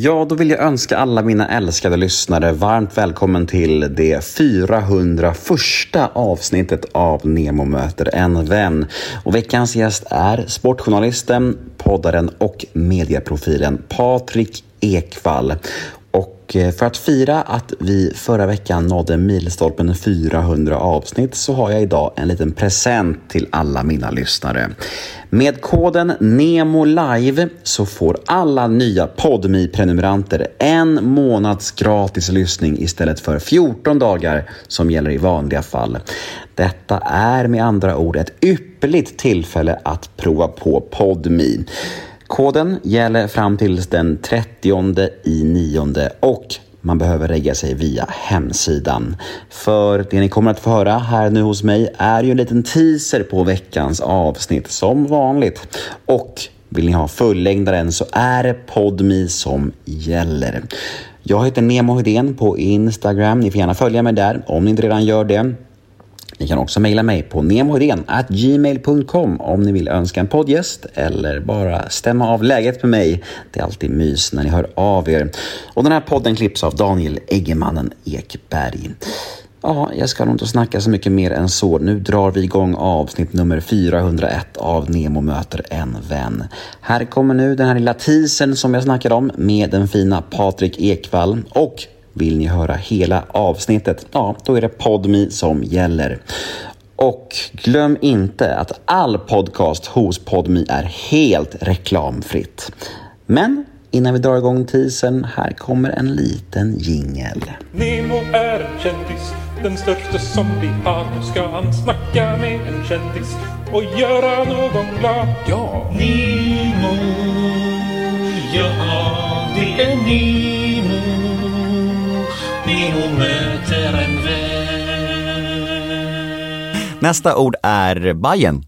Ja, då vill jag önska alla mina älskade lyssnare varmt välkommen till det 401 avsnittet av Nemo möter en vän. Och veckans gäst är sportjournalisten, poddaren och medieprofilen Patrik Ekvall. Och eh, för att fira att vi förra veckan nådde milstolpen 400 avsnitt så har jag idag en liten present till alla mina lyssnare. Med koden NEMOLIVE så får alla nya podmi prenumeranter en månads gratis lyssning istället för 14 dagar som gäller i vanliga fall. Detta är med andra ord ett ypperligt tillfälle att prova på PodMe. Koden gäller fram till den 30 i nionde och man behöver regga sig via hemsidan. För det ni kommer att få höra här nu hos mig är ju en liten teaser på veckans avsnitt som vanligt. Och vill ni ha fullängdaren så är det Podmi som gäller. Jag heter Nemo Hedén på Instagram. Ni får gärna följa mig där om ni inte redan gör det. Ni kan också mejla mig på gmail.com om ni vill önska en poddgäst eller bara stämma av läget med mig. Det är alltid mys när ni hör av er. Och den här podden klipps av Daniel Eggemannen Ekberg. Ja, jag ska nog inte snacka så mycket mer än så. Nu drar vi igång avsnitt nummer 401 av Nemo möter en vän. Här kommer nu den här lilla teasern som jag snackade om med den fina Patrik Ekvall och vill ni höra hela avsnittet, ja, då är det Podmi som gäller. Och glöm inte att all podcast hos Podmi är helt reklamfritt. Men innan vi drar igång teasern, här kommer en liten jingel. Nemo är en kändis, den största som vi har. Nu ska han snacka med en kändis och göra någon glad. Ja! Nemo, ja det är Nemo. Möter en vän. Nästa ord är Bajen.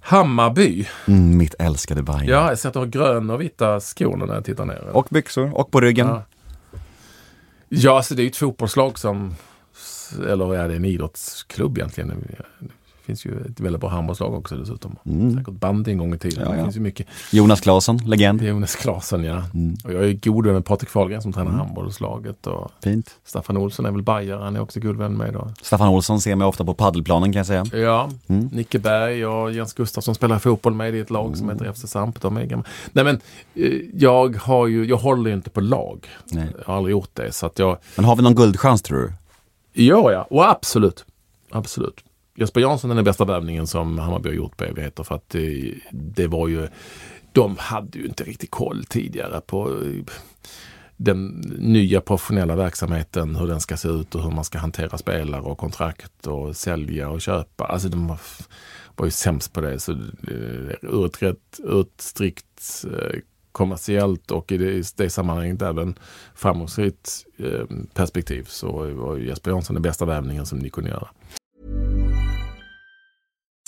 Hammarby. Mm, mitt älskade Bajen. Ja, jag ser att du har gröna och vita skor när jag tittar ner. Och byxor, och på ryggen. Ja. Ja, alltså det är ju ett fotbollslag som, eller ja, det är en idrottsklubb egentligen. Finns ju ett väldigt bra handbollslag också dessutom. Säkert bandy en gång i tiden. Mm. Ja, ja. finns ju mycket. Jonas Claesson, legend. Jonas Klasen, ja. Mm. Och jag är god vän med Patrik Fahlgren som tränar handbollslaget. Och Fint. Staffan Olsson är väl bajare, han är också god vän med då. Staffan Olsson ser mig ofta på paddelplanen kan jag säga. Ja, Mm. Nicke Berg och Jens Gustafsson spelar fotboll med i ett lag som heter FC Samp. De är gamla. Nej men, eh, jag har ju, jag håller ju inte på lag. Nej. Jag har aldrig gjort det. Så att jag, Men har vi någon guldchans tror du? ja ja, och absolut. Absolut. Jesper Jansson är den bästa värvningen som Hammarby har gjort på evigheter för att det, det var ju, de hade ju inte riktigt koll tidigare på eh, den nya professionella verksamheten, hur den ska se ut och hur man ska hantera spelare och kontrakt och sälja och köpa. Alltså de var, var ju sämst på det. Så, eh, ur, ett rätt, ur ett strikt eh, kommersiellt och i det, i det sammanhanget även framgångsrikt eh, perspektiv så var ju Jesper Jansson den bästa värvningen som ni kunde göra.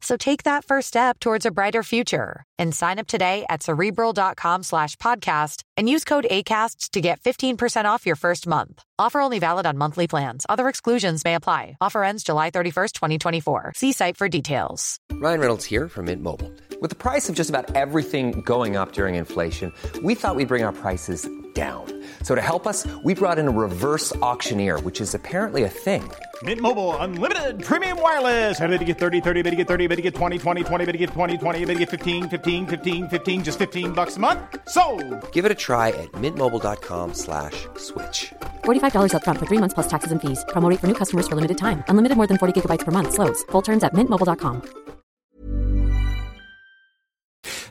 So take that first step towards a brighter future and sign up today at cerebral.com slash podcast and use code ACAST to get 15% off your first month. Offer only valid on monthly plans. Other exclusions may apply. Offer ends July 31st, 2024. See site for details. Ryan Reynolds here from Mint Mobile. With the price of just about everything going up during inflation, we thought we'd bring our prices down. So to help us, we brought in a reverse auctioneer, which is apparently a thing. Mint Mobile unlimited premium wireless. Ready to get 30, 30, bit to get 30, bit to get 20, 20, 20, bit to get 20, 20, bit to get 15, 15, 15, 15 just 15 bucks a month. So, Give it a try at mintmobile.com slash switch. $45 upfront for three months plus taxes and fees. Promo rate for new customers for limited time. Unlimited more than 40 gigabytes per month. Slows. Full terms at mintmobile.com.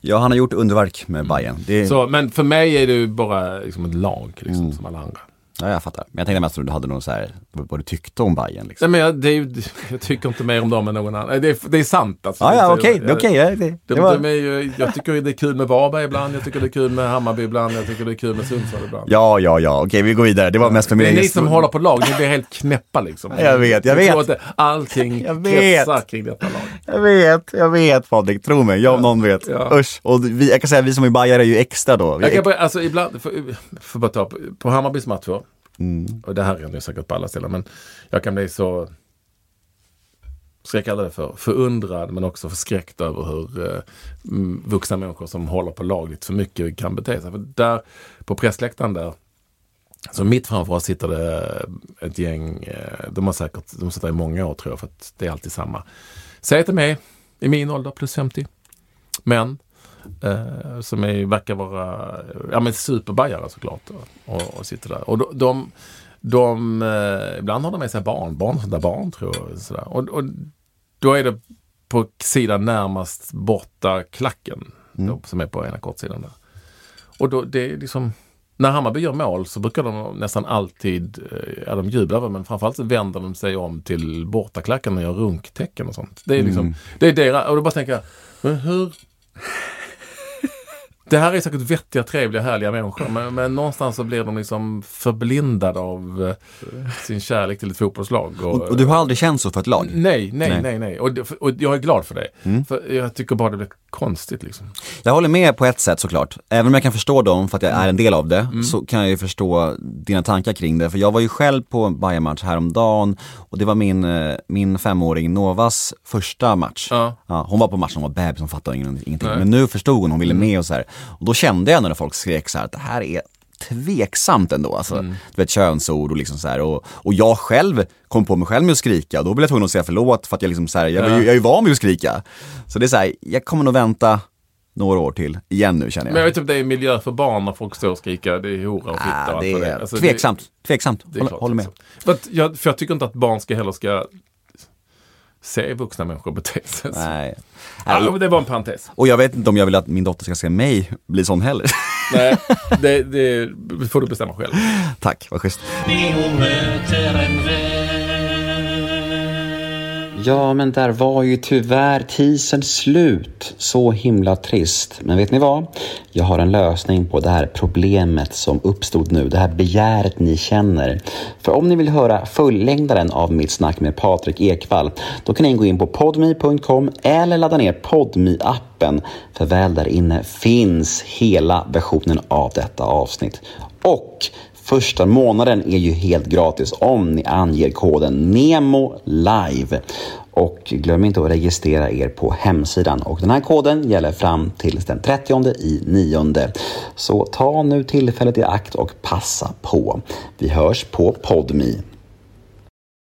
Ja, han har gjort underverk med Bayern. Det är, Så, men för mig är det ju bara liksom ett lag liksom, mm. som alla andra. Ja, jag fattar. Men jag tänkte mest att du hade någon så här, vad du tyckte om Bayern liksom. Nej, men jag, det är, ju- jag tycker inte mer om dem än någon annan. Det är, det är sant alltså. Ja, ja, okej, jag- okej. ja, det, De, det var... de är ju, jag tycker det är kul med Varberg ibland, jag tycker det är kul med Hammarby ibland, jag tycker det är kul med Sundsvall ibland. Ja, ja, ja, okej, vi går vidare. Det var mest för min det är ni som håller på lag, ni blir helt knäppa liksom. Jag vet, jag tror vet. att det- allting Jag vet. kretsar kring detta lag. Jag vet, jag vet Patrik, tro mig. Jag om någon vet. Ja. Usch. Och vi, jag kan säga, vi som är bajare är ju extra då. Vi Jag kan bara, alltså ibland, för, för bara ta, på- på Hammarbys matcher, Mm. och det här händer säkert på alla ställen, men jag kan bli så, ska jag kalla det för, förundrad men också förskräckt över hur eh, vuxna människor som håller på lag lite för mycket kan bete sig. För där, på pressläktaren där, så mitt framför oss sitter det ett gäng, eh, de har säkert, de sitter i många år tror jag, för att det är alltid samma. Säg att mig, är i min ålder, plus 50. Män. Eh, som är, verkar vara ja, men superbajare såklart. Och, och sitter där. Och de, de, de eh, ibland har de med sig barn, barn, barn tror jag. Sådär. Och, och då är det på sidan närmast borta klacken. Då, som är på ena kortsidan där. Och då, det är liksom när Hammarby gör mål så brukar de nästan alltid, eh, ja de jublar men framförallt så vänder de sig om till bortaklacken och gör runktecken och sånt. Det är liksom, det är deras, och då bara tänker jag, men hur? Det här är säkert vettiga, trevliga, härliga människor men, men någonstans så blir de liksom förblindade av eh, sin kärlek till ett fotbollslag. Och, och du har aldrig känt så för ett lag? Nej, nej, Nej. nej, nej. Och, och jag är glad för det. För jag tycker bara det blir konstigt liksom. Jag håller med på ett sätt såklart. Även om jag kan förstå dem för att jag är en del av det, så kan jag ju förstå dina tankar kring det. För jag var ju själv på en Bayern-match häromdagen och det var min, eh, min femåring Novas första match. Ja. hon var på matchen, hon var bebis, hon fattade ingen- ingenting. Nej. Men nu förstod hon, hon ville med och så här. Och då kände jag när folk skrek så här att det här är tveksamt ändå. Alltså, Du vet könsord och liksom så här. Och, och jag själv kom på mig själv med att skrika och då blev jag tvungen att säga förlåt för att jag liksom så här, jag, jag, jag är ju van vid att skrika. Så det är så här, jag kommer nog vänta några år till igen nu känner jag. Men jag vet inte om det är miljö för barn när folk står och skriker det är hora och fitta ah, det är Alltså, tveksamt, tveksamt. Det, är håller, klart, håller med. För, att jag, för jag tycker inte att barn ska heller ska se vuxna människor bete sig. Nej. Ja, men det var en parentes. Och jag vet inte om jag vill att min dotter ska se mig bli sån heller. Nej, det, det får du bestämma själv. Tack, vad schysst. Ja, men där var ju tyvärr teasern slut. Så himla trist. Men vet ni vad? Jag har en lösning på det här problemet som uppstod nu. Det här begäret ni känner. För om ni vill höra fullängdaren av mitt snack med Patrik Ekwall, då kan ni gå in på podme.com eller ladda ner podmi appen För väl där inne finns hela versionen av detta avsnitt. Och Första månaden är ju helt gratis om ni anger koden NEMO LIVE. Och glöm inte att registrera er på hemsidan. Och den här koden gäller fram till den 30 i nionde. Så ta nu tillfället i akt och passa på. Vi hörs på PodMe.